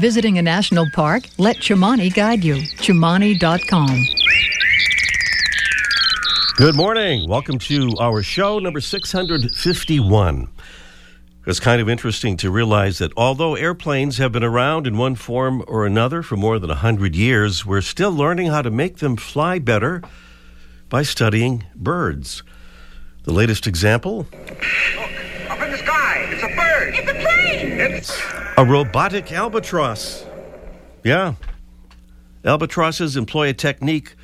Visiting a national park, let Chimani guide you. Chimani.com. Good morning. Welcome to our show number 651. It's kind of interesting to realize that although airplanes have been around in one form or another for more than 100 years, we're still learning how to make them fly better by studying birds. The latest example Look, up in the sky. It's a bird. It's a plane! A robotic albatross. Yeah. Albatrosses employ a technique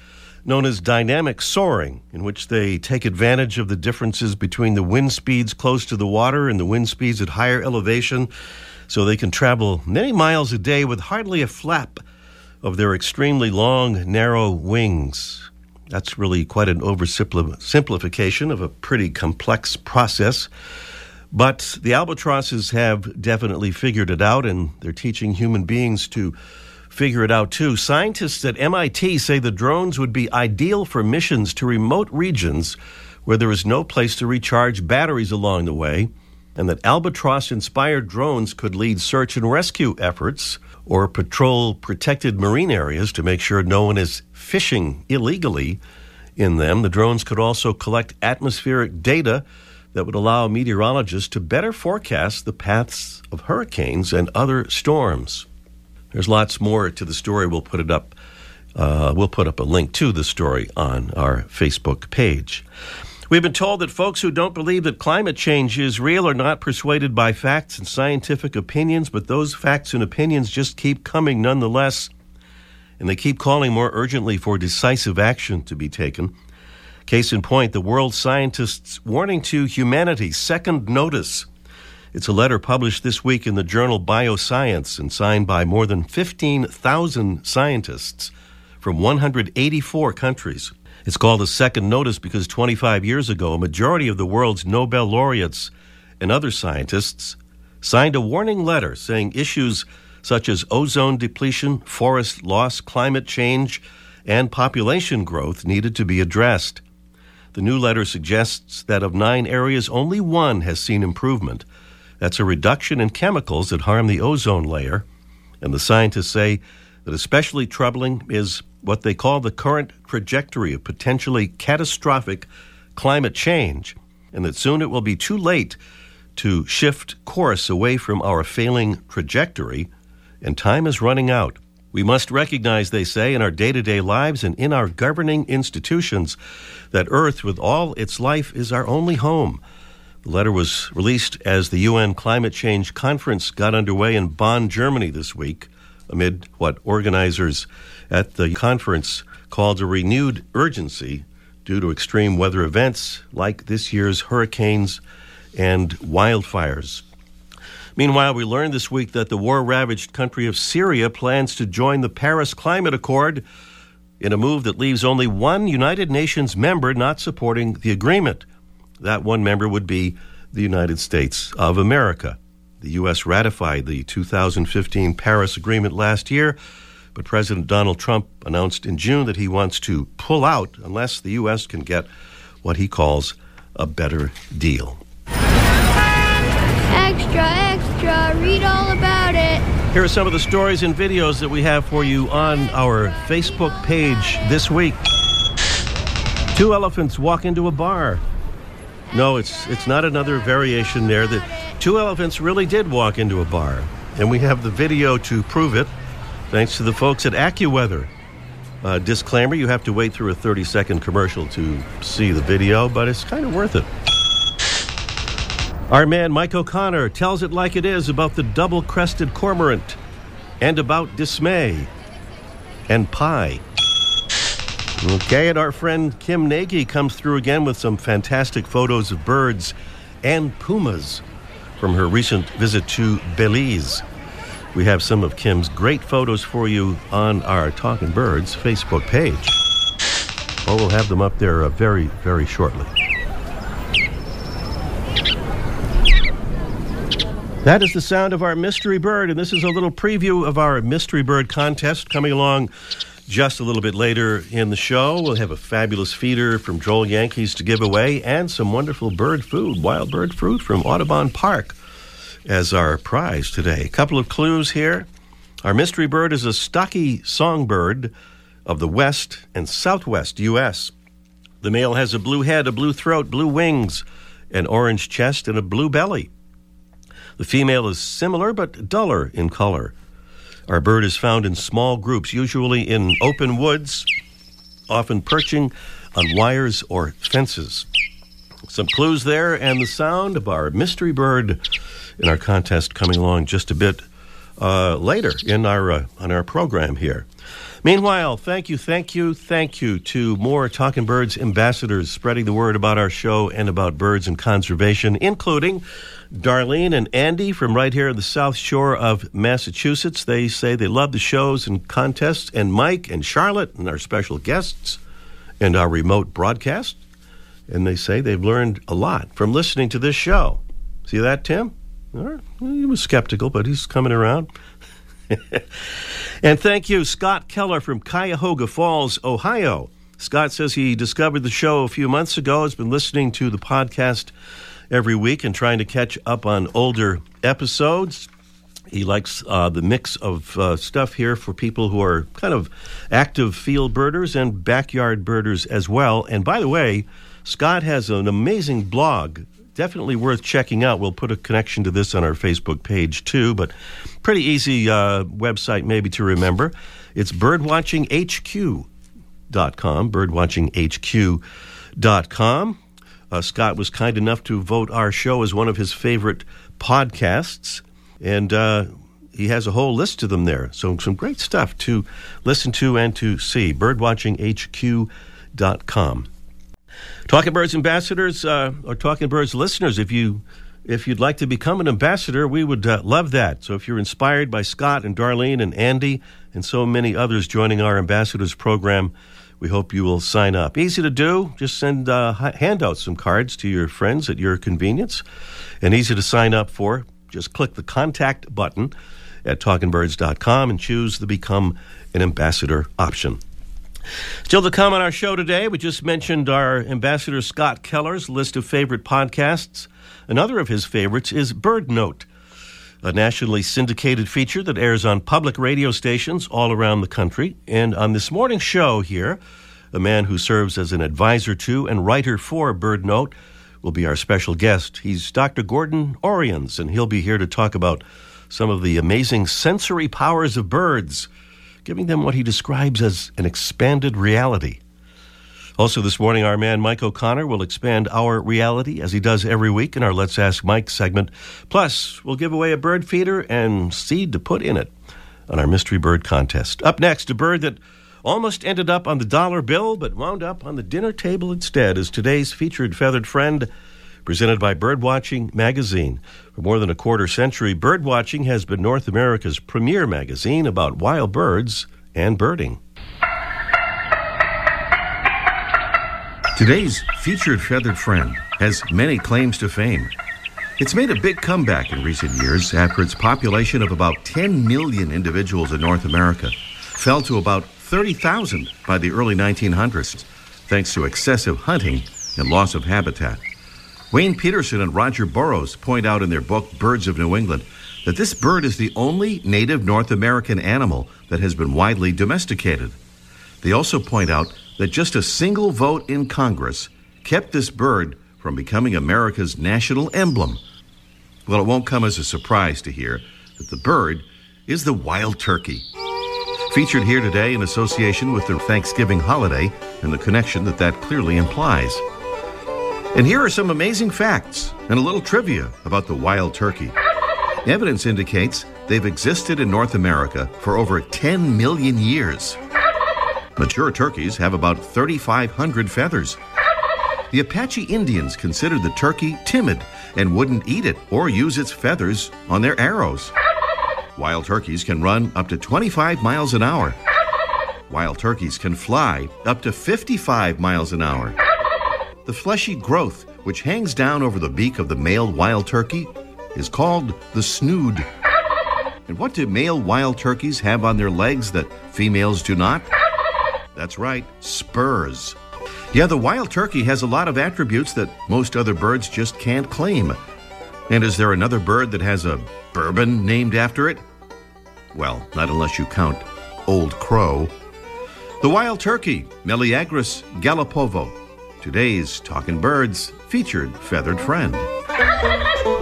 known as dynamic soaring, in which they take advantage of the differences between the wind speeds close to the water and the wind speeds at higher elevation, so they can travel many miles a day with hardly a flap of their extremely long, narrow wings. That's really quite an oversimplification of a pretty complex process. But the albatrosses have definitely figured it out, and they're teaching human beings to figure it out too. Scientists at MIT say the drones would be ideal for missions to remote regions where there is no place to recharge batteries along the way, and that albatross inspired drones could lead search and rescue efforts or patrol protected marine areas to make sure no one is fishing illegally in them. The drones could also collect atmospheric data that would allow meteorologists to better forecast the paths of hurricanes and other storms. There's lots more to the story. We'll put it up. Uh, we'll put up a link to the story on our Facebook page. We've been told that folks who don't believe that climate change is real are not persuaded by facts and scientific opinions, but those facts and opinions just keep coming nonetheless, and they keep calling more urgently for decisive action to be taken. Case in point, the world scientists warning to humanity second notice. It's a letter published this week in the journal Bioscience and signed by more than 15,000 scientists from 184 countries. It's called a second notice because 25 years ago, a majority of the world's Nobel laureates and other scientists signed a warning letter saying issues such as ozone depletion, forest loss, climate change, and population growth needed to be addressed. The new letter suggests that of nine areas, only one has seen improvement. That's a reduction in chemicals that harm the ozone layer. And the scientists say that especially troubling is what they call the current trajectory of potentially catastrophic climate change, and that soon it will be too late to shift course away from our failing trajectory, and time is running out. We must recognize, they say, in our day to day lives and in our governing institutions, that Earth, with all its life, is our only home. The letter was released as the UN Climate Change Conference got underway in Bonn, Germany this week, amid what organizers at the conference called a renewed urgency due to extreme weather events like this year's hurricanes and wildfires. Meanwhile, we learned this week that the war ravaged country of Syria plans to join the Paris Climate Accord in a move that leaves only one United Nations member not supporting the agreement. That one member would be the United States of America. The U.S. ratified the 2015 Paris Agreement last year, but President Donald Trump announced in June that he wants to pull out unless the U.S. can get what he calls a better deal. Extra, read all about it. Here are some of the stories and videos that we have for you on our Facebook page this week. Two elephants walk into a bar. No, it's it's not another variation there. that two elephants really did walk into a bar, and we have the video to prove it, thanks to the folks at AccuWeather. Uh, disclaimer: You have to wait through a 30-second commercial to see the video, but it's kind of worth it. Our man Mike O'Connor tells it like it is about the double-crested cormorant, and about dismay, and pie. Okay, and our friend Kim Nagy comes through again with some fantastic photos of birds and pumas from her recent visit to Belize. We have some of Kim's great photos for you on our Talking Birds Facebook page. Or we'll have them up there uh, very, very shortly. That is the sound of our mystery bird, and this is a little preview of our mystery bird contest coming along just a little bit later in the show. We'll have a fabulous feeder from Droll Yankees to give away and some wonderful bird food, wild bird fruit from Audubon Park as our prize today. A couple of clues here. Our mystery bird is a stocky songbird of the west and southwest U.S. The male has a blue head, a blue throat, blue wings, an orange chest, and a blue belly. The female is similar but duller in color. Our bird is found in small groups, usually in open woods, often perching on wires or fences. Some clues there, and the sound of our mystery bird in our contest coming along just a bit uh, later in our uh, on our program here. Meanwhile, thank you, thank you, thank you to more Talking Birds ambassadors spreading the word about our show and about birds and conservation, including Darlene and Andy from right here in the South Shore of Massachusetts. They say they love the shows and contests, and Mike and Charlotte and our special guests and our remote broadcast. And they say they've learned a lot from listening to this show. See that, Tim? He was skeptical, but he's coming around. and thank you, Scott Keller from Cuyahoga Falls, Ohio. Scott says he discovered the show a few months ago, has been listening to the podcast every week and trying to catch up on older episodes. He likes uh, the mix of uh, stuff here for people who are kind of active field birders and backyard birders as well. And by the way, Scott has an amazing blog, definitely worth checking out. We'll put a connection to this on our Facebook page too, but pretty easy uh, website maybe to remember. It's birdwatchinghq.com, birdwatchinghq.com. Uh, Scott was kind enough to vote our show as one of his favorite podcasts, and uh, he has a whole list of them there. So, some great stuff to listen to and to see. Birdwatchinghq.com. Talking Birds ambassadors uh, or Talking Birds listeners, if you if you'd like to become an ambassador, we would uh, love that. So if you're inspired by Scott and Darlene and Andy and so many others joining our ambassadors program, we hope you will sign up. Easy to do. Just send uh, hand out some cards to your friends at your convenience, and easy to sign up for. Just click the contact button at talkingbirds.com and choose the Become an Ambassador option. Still to come on our show today, we just mentioned our ambassador Scott Keller's list of favorite podcasts. Another of his favorites is Bird Note a nationally syndicated feature that airs on public radio stations all around the country. And on this morning's show here, a man who serves as an advisor to and writer for Bird Note will be our special guest. He's Dr. Gordon Orians, and he'll be here to talk about some of the amazing sensory powers of birds, giving them what he describes as an expanded reality. Also, this morning, our man Mike O'Connor will expand our reality as he does every week in our Let's Ask Mike segment. Plus, we'll give away a bird feeder and seed to put in it on our Mystery Bird contest. Up next, a bird that almost ended up on the dollar bill but wound up on the dinner table instead is today's featured feathered friend presented by Birdwatching Magazine. For more than a quarter century, Birdwatching has been North America's premier magazine about wild birds and birding. Today's featured feathered friend has many claims to fame. It's made a big comeback in recent years after its population of about 10 million individuals in North America fell to about 30,000 by the early 1900s, thanks to excessive hunting and loss of habitat. Wayne Petersen and Roger Burrows point out in their book Birds of New England that this bird is the only native North American animal that has been widely domesticated. They also point out that just a single vote in Congress kept this bird from becoming America's national emblem. Well, it won't come as a surprise to hear that the bird is the wild turkey. Featured here today in association with the Thanksgiving holiday and the connection that that clearly implies. And here are some amazing facts and a little trivia about the wild turkey. Evidence indicates they've existed in North America for over 10 million years. Mature turkeys have about 3,500 feathers. The Apache Indians considered the turkey timid and wouldn't eat it or use its feathers on their arrows. Wild turkeys can run up to 25 miles an hour. Wild turkeys can fly up to 55 miles an hour. The fleshy growth which hangs down over the beak of the male wild turkey is called the snood. And what do male wild turkeys have on their legs that females do not? That's right, spurs. Yeah, the wild turkey has a lot of attributes that most other birds just can't claim. And is there another bird that has a bourbon named after it? Well, not unless you count Old Crow. The wild turkey, Meleagris gallopavo. Today's Talking Birds featured feathered friend.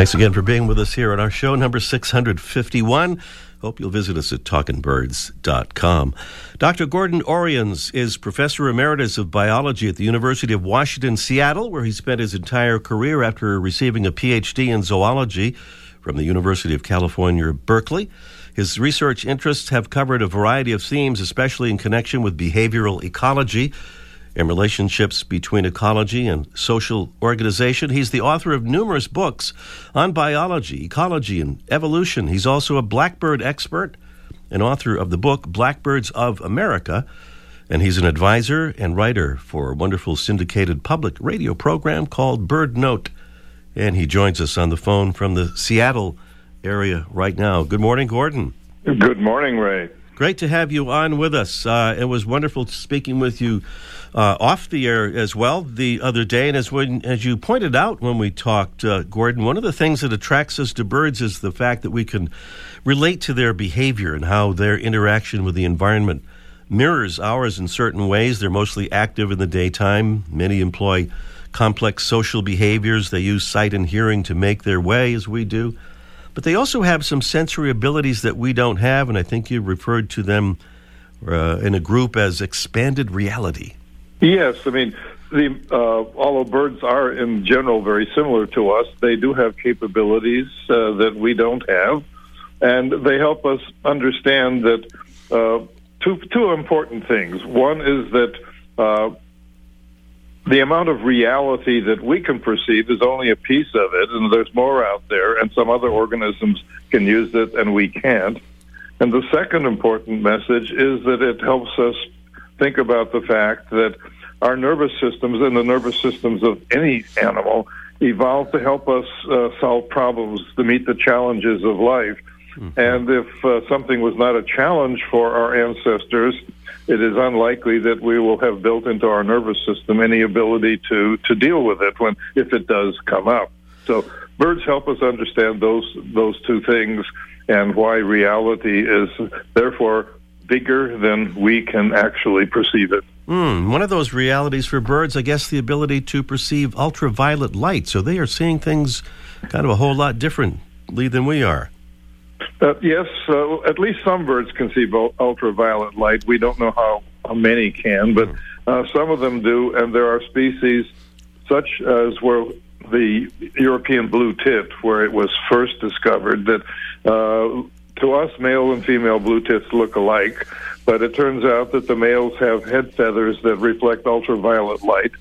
Thanks again for being with us here on our show number 651. Hope you'll visit us at talkingbirds.com. Dr. Gordon Orians is Professor Emeritus of Biology at the University of Washington, Seattle, where he spent his entire career after receiving a PhD in zoology from the University of California, Berkeley. His research interests have covered a variety of themes, especially in connection with behavioral ecology and relationships between ecology and social organization. He's the author of numerous books on biology, ecology, and evolution. He's also a blackbird expert and author of the book Blackbirds of America. And he's an advisor and writer for a wonderful syndicated public radio program called Bird Note. And he joins us on the phone from the Seattle area right now. Good morning, Gordon. Good morning, Ray. Great to have you on with us. Uh, it was wonderful speaking with you uh, off the air as well the other day. And as when as you pointed out when we talked, uh, Gordon, one of the things that attracts us to birds is the fact that we can relate to their behavior and how their interaction with the environment mirrors ours in certain ways. They're mostly active in the daytime. Many employ complex social behaviors. They use sight and hearing to make their way, as we do. But they also have some sensory abilities that we don't have, and I think you referred to them uh, in a group as expanded reality. Yes, I mean, the, uh, although birds are in general very similar to us, they do have capabilities uh, that we don't have, and they help us understand that uh, two two important things. One is that uh, the amount of reality that we can perceive is only a piece of it, and there's more out there, and some other organisms can use it and we can't. And the second important message is that it helps us think about the fact that our nervous systems and the nervous systems of any animal evolved to help us uh, solve problems, to meet the challenges of life. Mm-hmm. And if uh, something was not a challenge for our ancestors, it is unlikely that we will have built into our nervous system any ability to to deal with it when if it does come up. So birds help us understand those those two things and why reality is therefore bigger than we can actually perceive it. Mm, one of those realities for birds, I guess, the ability to perceive ultraviolet light. So they are seeing things kind of a whole lot differently than we are. Uh, yes, uh, at least some birds can see ultraviolet light. We don't know how, how many can, but uh, some of them do, and there are species such as where the European blue tit, where it was first discovered, that uh, to us, male and female blue tits look alike, but it turns out that the males have head feathers that reflect ultraviolet light,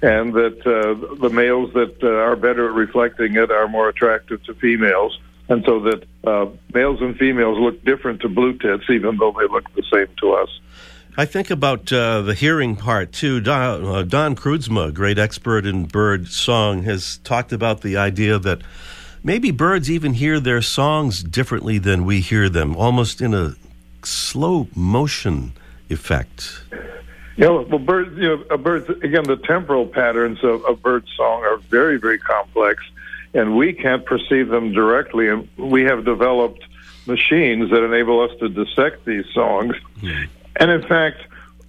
and that uh, the males that uh, are better at reflecting it are more attractive to females and so that uh, males and females look different to blue tits, even though they look the same to us. I think about uh, the hearing part too. Don, uh, Don great expert in bird song, has talked about the idea that maybe birds even hear their songs differently than we hear them, almost in a slow motion effect. Yeah, well, birds, you know, birds again. The temporal patterns of a bird song are very, very complex and we can't perceive them directly. And we have developed machines that enable us to dissect these songs. Mm. And in fact,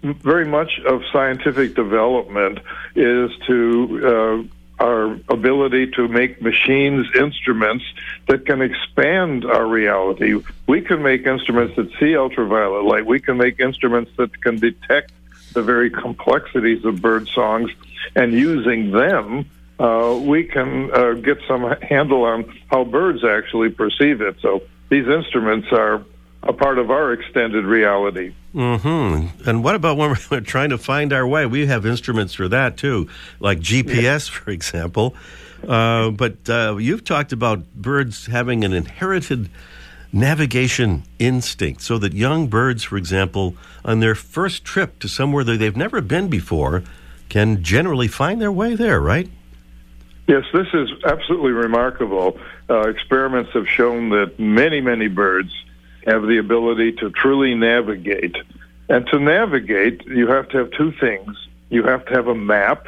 very much of scientific development is to uh, our ability to make machines instruments that can expand our reality. We can make instruments that see ultraviolet light. We can make instruments that can detect the very complexities of bird songs, and using them, uh, we can uh, get some handle on how birds actually perceive it. So these instruments are a part of our extended reality. Mm-hmm. And what about when we're trying to find our way? We have instruments for that too, like GPS, for example. Uh, but uh, you've talked about birds having an inherited navigation instinct, so that young birds, for example, on their first trip to somewhere that they've never been before, can generally find their way there, right? Yes, this is absolutely remarkable. Uh, experiments have shown that many, many birds have the ability to truly navigate. And to navigate, you have to have two things. You have to have a map,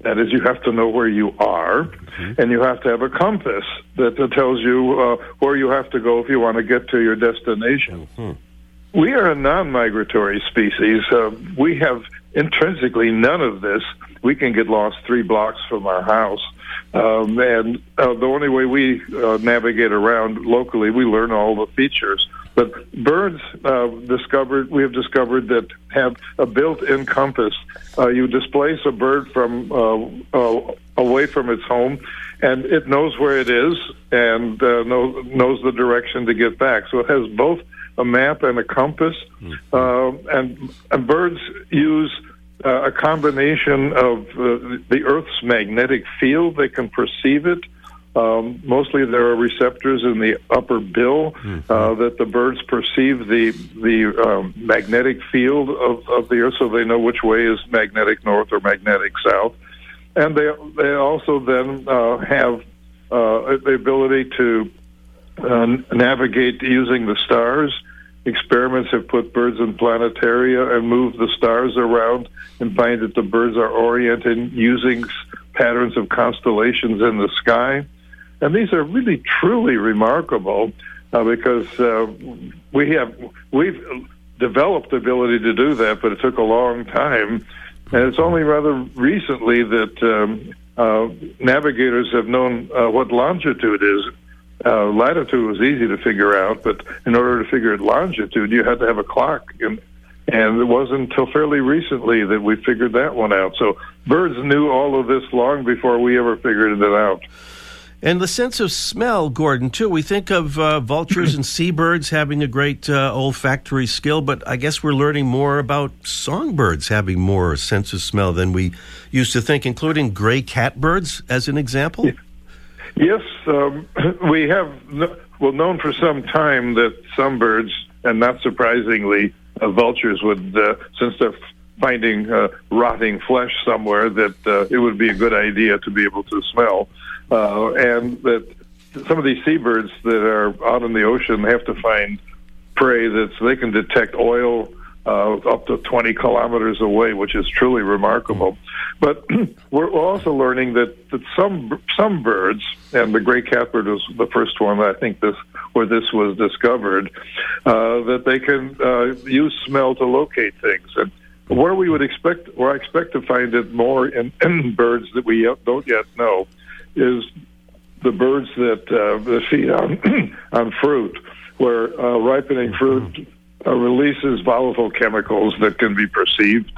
that is, you have to know where you are, mm-hmm. and you have to have a compass that, that tells you uh, where you have to go if you want to get to your destination. Mm-hmm. We are a non migratory species. Uh, we have intrinsically none of this. We can get lost three blocks from our house. Um, and uh, the only way we uh, navigate around locally, we learn all the features. But birds uh, discovered, we have discovered that have a built-in compass. Uh, you displace a bird from uh, uh, away from its home, and it knows where it is and uh, knows knows the direction to get back. So it has both a map and a compass. Mm-hmm. and, and birds use uh, a combination of uh, the Earth's magnetic field. They can perceive it. Um, mostly, there are receptors in the upper bill mm-hmm. uh, that the birds perceive the the um, magnetic field of, of the Earth, so they know which way is magnetic north or magnetic south. And they they also then uh, have uh, the ability to uh, navigate using the stars experiments have put birds in planetaria and moved the stars around and find that the birds are oriented using patterns of constellations in the sky. And these are really truly remarkable uh, because uh, we have we've developed the ability to do that, but it took a long time, and it's only rather recently that um, uh, navigators have known uh, what longitude is uh, latitude was easy to figure out, but in order to figure longitude, you had to have a clock. And, and it wasn't until fairly recently that we figured that one out. So birds knew all of this long before we ever figured it out. And the sense of smell, Gordon, too. We think of uh, vultures and seabirds having a great uh, olfactory skill, but I guess we're learning more about songbirds having more sense of smell than we used to think, including gray catbirds, as an example. Yeah. Yes, um, we have well known for some time that some birds, and not surprisingly, uh, vultures would, uh, since they're finding uh, rotting flesh somewhere, that uh, it would be a good idea to be able to smell, uh, and that some of these seabirds that are out in the ocean have to find prey that they can detect oil uh, up to 20 kilometers away, which is truly remarkable. But we're also learning that, that some some birds, and the gray catbird was the first one I think this where this was discovered, uh, that they can uh, use smell to locate things. And where we would expect, where I expect to find it more in, in birds that we don't yet know, is the birds that uh, feed on on fruit, where uh, ripening fruit uh, releases volatile chemicals that can be perceived.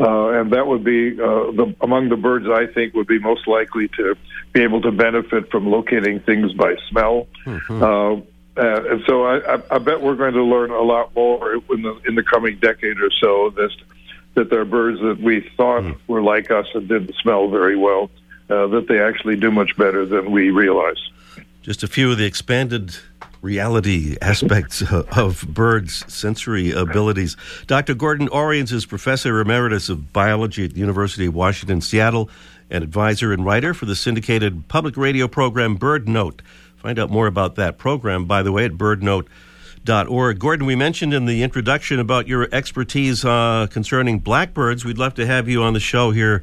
Uh, and that would be uh, the, among the birds I think would be most likely to be able to benefit from locating things by smell. Mm-hmm. Uh, uh, and so I, I, bet we're going to learn a lot more in the, in the coming decade or so that that there are birds that we thought mm. were like us and didn't smell very well, uh, that they actually do much better than we realize. Just a few of the expanded reality aspects of birds' sensory abilities. Dr. Gordon Orians is professor emeritus of biology at the University of Washington, Seattle, and advisor and writer for the syndicated public radio program Bird Note. Find out more about that program, by the way, at birdnote.org. Gordon, we mentioned in the introduction about your expertise uh, concerning blackbirds. We'd love to have you on the show here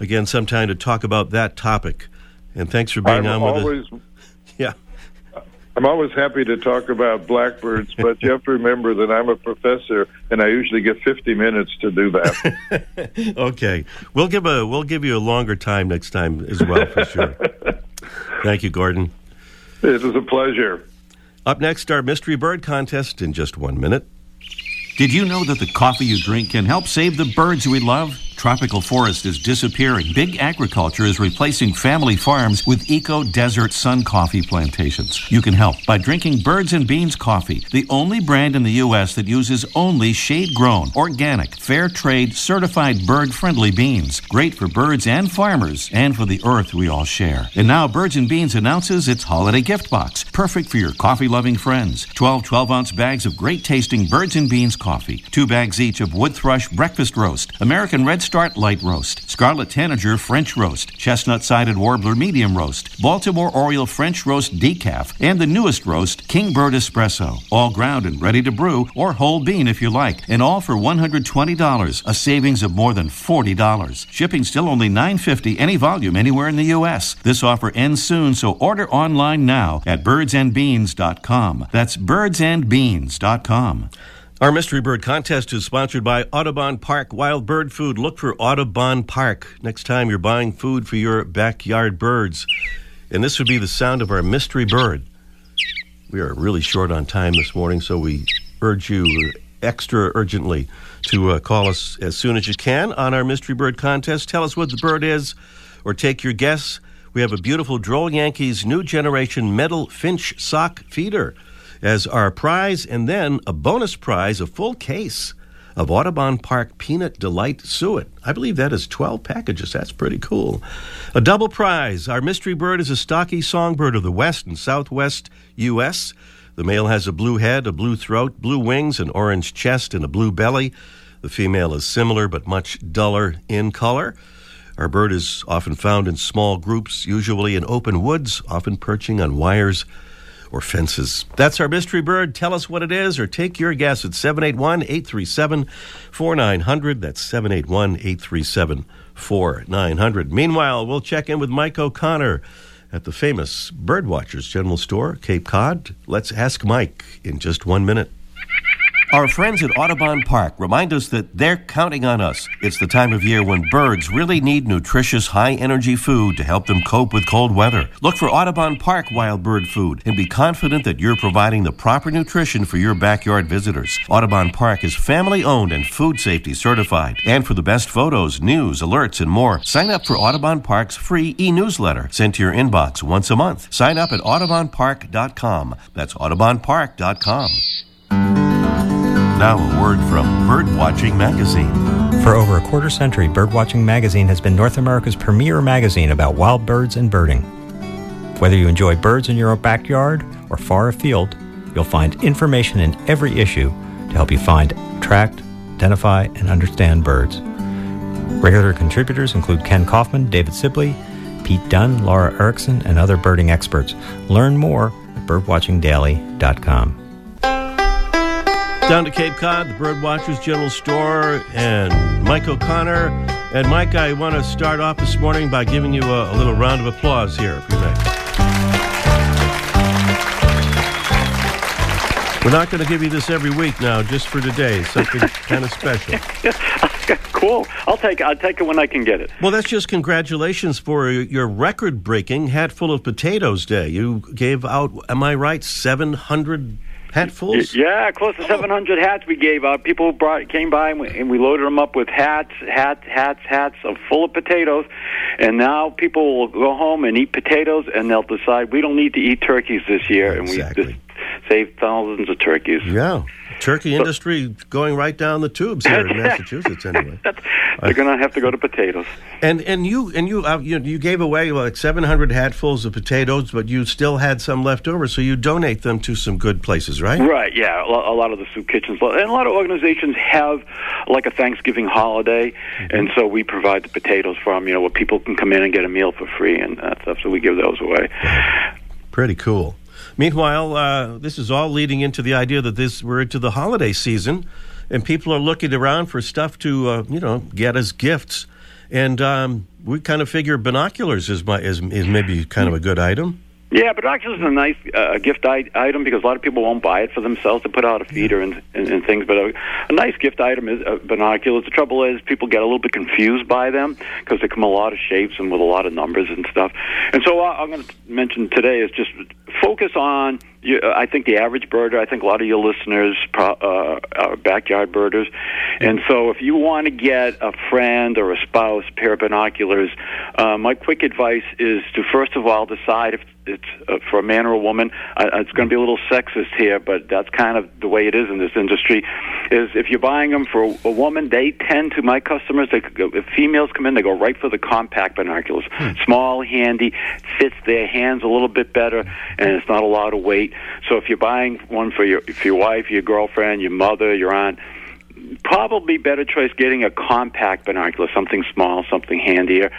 again sometime to talk about that topic. And thanks for being I'm on always, with us. Yeah. I'm always happy to talk about blackbirds, but you have to remember that I'm a professor, and I usually get 50 minutes to do that. okay, we'll give a we'll give you a longer time next time as well for sure. Thank you, Gordon. It was a pleasure. Up next, our mystery bird contest in just one minute. Did you know that the coffee you drink can help save the birds we love? Tropical forest is disappearing. Big agriculture is replacing family farms with eco desert sun coffee plantations. You can help by drinking Birds and Beans coffee, the only brand in the U.S. that uses only shade grown, organic, fair trade, certified bird friendly beans. Great for birds and farmers and for the earth we all share. And now Birds and Beans announces its holiday gift box, perfect for your coffee loving friends. 12 12 ounce bags of great tasting Birds and Beans coffee, two bags each of Wood Thrush breakfast roast, American Red Start light roast, Scarlet Tanager French roast, Chestnut sided Warbler medium roast, Baltimore Oriole French roast decaf, and the newest roast, Kingbird Espresso. All ground and ready to brew, or whole bean if you like, and all for $120, a savings of more than $40. Shipping still only $9.50 any volume anywhere in the U.S. This offer ends soon, so order online now at birdsandbeans.com. That's birdsandbeans.com. Our Mystery Bird contest is sponsored by Audubon Park Wild Bird Food. Look for Audubon Park next time you're buying food for your backyard birds. And this would be the sound of our mystery bird. We are really short on time this morning, so we urge you extra urgently to uh, call us as soon as you can on our Mystery Bird contest. Tell us what the bird is or take your guess. We have a beautiful Droll Yankees new generation metal finch sock feeder as our prize, and then a bonus prize, a full case of Audubon Park Peanut Delight Suet. I believe that is 12 packages. That's pretty cool. A double prize. Our mystery bird is a stocky songbird of the west and southwest U.S. The male has a blue head, a blue throat, blue wings, an orange chest, and a blue belly. The female is similar but much duller in color. Our bird is often found in small groups, usually in open woods, often perching on wires or fences. That's our mystery bird. Tell us what it is or take your guess at 781 837 4900. That's 781 837 4900. Meanwhile, we'll check in with Mike O'Connor at the famous Birdwatchers General Store, Cape Cod. Let's ask Mike in just one minute. Our friends at Audubon Park remind us that they're counting on us. It's the time of year when birds really need nutritious, high energy food to help them cope with cold weather. Look for Audubon Park wild bird food and be confident that you're providing the proper nutrition for your backyard visitors. Audubon Park is family owned and food safety certified. And for the best photos, news, alerts, and more, sign up for Audubon Park's free e newsletter sent to your inbox once a month. Sign up at audubonpark.com. That's audubonpark.com. Now, a word from Birdwatching Magazine. For over a quarter century, Birdwatching Magazine has been North America's premier magazine about wild birds and birding. Whether you enjoy birds in your backyard or far afield, you'll find information in every issue to help you find, track, identify, and understand birds. Regular contributors include Kenn Kaufman, David Sibley, Pete Dunne, Laura Erickson, and other birding experts. Learn more at birdwatchingdaily.com. Down to Cape Cod, the Birdwatchers General Store, and Mike O'Connor. And Mike, I want to start off this morning by giving you a, a little round of applause here, if you may. We're not going to give you this every week now, just for today. Something kind of special. cool. I'll take it. I'll take it when I can get it. Well, that's just congratulations for your record-breaking Hatful of Potatoes Day. You gave out, am I right, 700 hatfuls? Yeah, close to 700 hats we gave out. People brought came by and we, and we loaded them up with hats, hats, hats, hats of full of potatoes. And now people will go home and eat potatoes, and they'll decide we don't need to eat turkeys this year, Exactly. and we just saved thousands of turkeys. Yeah. Turkey industry going right down the tubes here in Massachusetts, anyway. They're going to have to go to potatoes. And and you and you uh, you, you gave away like 700 hatfuls of potatoes, but you still had some left over, so you donate them to some good places, right? Right, yeah. A a lot of the soup kitchens and a lot of organizations have like a Thanksgiving holiday, Mm-hmm. and so we provide the potatoes for them. You know, where people can come in and get a meal for free and that stuff. So we give those away. Pretty cool. Meanwhile, uh, this is all leading into the idea that this we're into the holiday season, and people are looking around for stuff to uh, you know get as gifts, and um, we kind of figure binoculars is my is, is maybe kind of a good item. Yeah, but binoculars is a nice uh, gift I- item because a lot of people won't buy it for themselves to put out a feeder and, and, and things. But a, a nice gift item is uh, binoculars. The trouble is people get a little bit confused by them because they come a lot of shapes and with a lot of numbers and stuff. And so what I'm going to mention today is just focus on you, I think the average birder, I think a lot of your listeners pro, uh, are backyard birders. And so if you want to get a friend or a spouse a pair of binoculars, uh, my quick advice is to first of all decide if it's uh, for a man or a woman. Uh, it's going to be a little sexist here, but that's kind of the way it is in this industry. Is if you're buying them for a, a woman, they tend to my customers. They, if females come in, they go right for the compact binoculars, small, handy, fits their hands a little bit better, and it's not a lot of weight. So if you're buying one for your for your wife, your girlfriend, your mother, your aunt probably better choice getting a compact binocular, something small, something handier.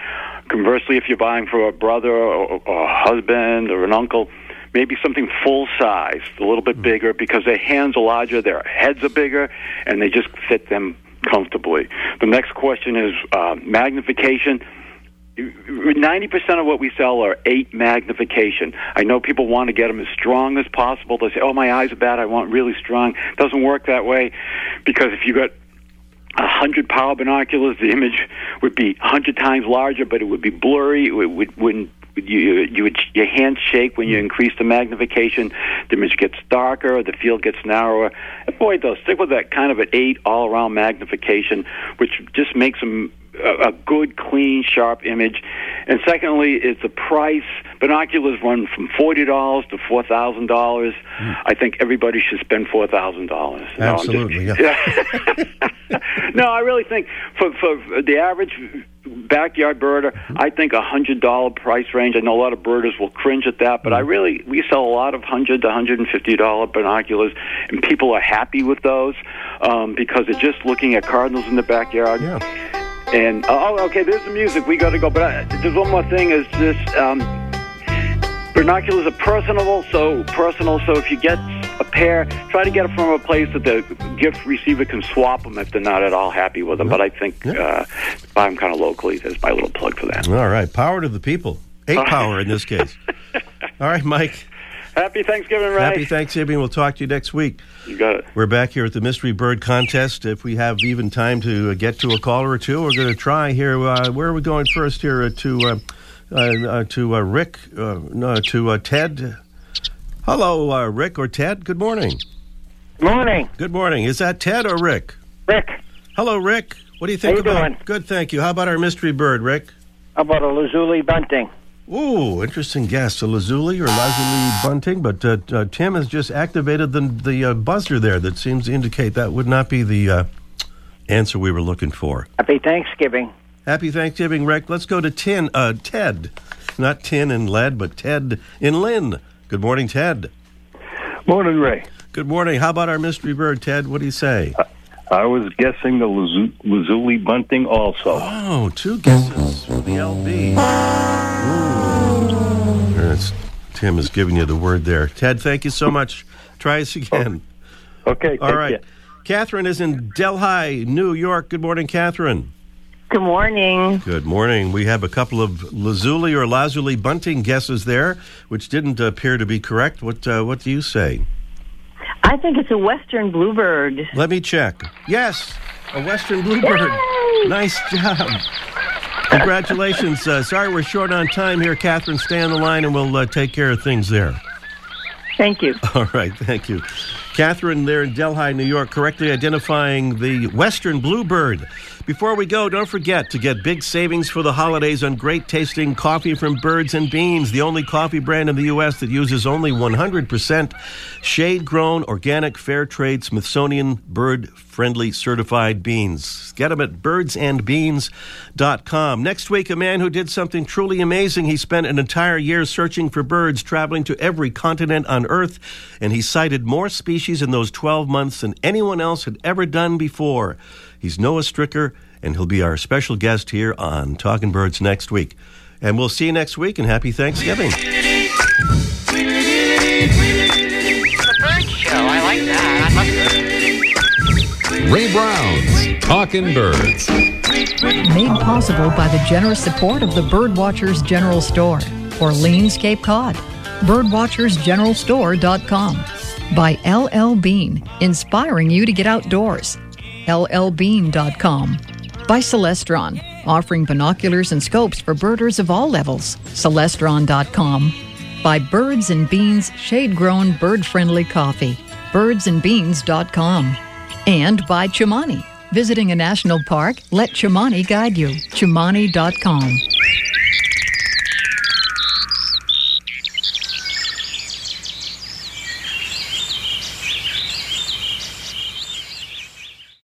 Conversely, if you're buying for a brother or, or a husband or an uncle, maybe something full size, a little bit bigger, because their hands are larger, their heads are bigger, and they just fit them comfortably. The next question is uh, magnification. 90% of what we sell are 8 magnification. I know people want to get them as strong as possible. They say, oh, my eyes are bad. I want really strong. doesn't work that way because if you got a hundred power binoculars, the image would be a hundred times larger, but it would be blurry. It would, wouldn't you, you would your hands shake when you mm. increase the magnification. The image gets darker, the field gets narrower. Avoid those. Stick with that kind of an eight all around magnification, which just makes them a, good, clean, sharp image. And secondly, is the price. Binoculars run from forty dollars to four thousand dollars. Hmm. I think everybody should spend four thousand dollars. Absolutely, no, I really think for for the average backyard birder, hmm. I think a hundred dollar price range. I know a lot of birders will cringe at that, but I hmm. really we sell a lot of hundred to hundred and fifty dollar binoculars, and people are happy with those um, because they're just looking at cardinals in the backyard. Yeah. And oh, okay, there's the music. We got to go. But uh, there's one more thing. Is this um, binoculars are personal? So personal. So if you get a pair, try to get it from a place that the gift receiver can swap them if they're not at all happy with them. But I think uh, buy them kind of locally. There's my little plug for that. All right. Power to the people. Eight power in this case. All right, Mike. Happy Thanksgiving, Ray. Happy Thanksgiving. We'll talk to you next week. You got it. We're back here at the Mystery Bird Contest. If we have even time to uh, get to a caller or two, we're going to try here. Uh, where are we going first here? Uh, to uh, uh, uh, to uh, Rick? Uh, no, to uh, Ted. Hello, uh, Rick or Ted. Good morning. Good Morning, Good morning. Is that Ted or Rick? Rick. Hello, Rick. What do you think How you about? doing? Good, thank you. How about our mystery bird, Rick? How about a lazuli bunting? Ooh, interesting guess. A lazuli or lazuli bunting, but uh, uh, Tim has just activated the the uh, buzzer there that seems to indicate that would not be the uh, answer we were looking for. Happy Thanksgiving. Happy Thanksgiving, Rick. Let's go to tin, uh, Ted. Not tin and lead, but Ted in Lynn. Good morning, Ted. Morning, Ray. Good morning. How about our mystery bird, Ted? What do you say? I was guessing the lazuli bunting also. Oh, two guesses for the LB. Ooh. That's, Tim is giving you the word there. Ted, thank you so much. Try us again. Okay, All right. take right. care. Catherine is in Delhi, New York. Good morning, Catherine. Good morning. Good morning. We have a couple of lazuli or lazuli bunting guesses there, which didn't appear to be correct. What uh, What do you say? I think it's a western bluebird. Let me check. Yes, a western bluebird. Nice job. Congratulations. Uh, sorry we're short on time here, Catherine. Stay on the line and we'll uh, take care of things there. Thank you. All right, thank you. Catherine there in Delhi, New York, correctly identifying the Western Bluebird. Before we go, don't forget to get big savings for the holidays on great tasting coffee from Birds and Beans, the only coffee brand in the U.S. that uses only 100% shade grown, organic, fair trade, Smithsonian bird friendly certified beans. Get them at birdsandbeans.com. Next week, a man who did something truly amazing. He spent an entire year searching for birds, traveling to every continent on Earth, and he sighted more species in those 12 months than anyone else had ever done before. He's Noah Strycker, and he'll be our special guest here on Talking Birds next week. And we'll see you next week, and happy Thanksgiving. The bird show. I like that. I love Ray Brown's Talking Birds. Made possible by the generous support of the Birdwatchers General Store, Orleans, Cape Cod. Birdwatchersgeneralstore.com. By LL Bean, inspiring you to get outdoors. LLbean.com. By Celestron, offering binoculars and scopes for birders of all levels. Celestron.com. by Birds and Beans shade grown bird friendly coffee. Birdsandbeans.com. And by Chimani. Visiting a national park? Let Chimani guide you. Chimani.com.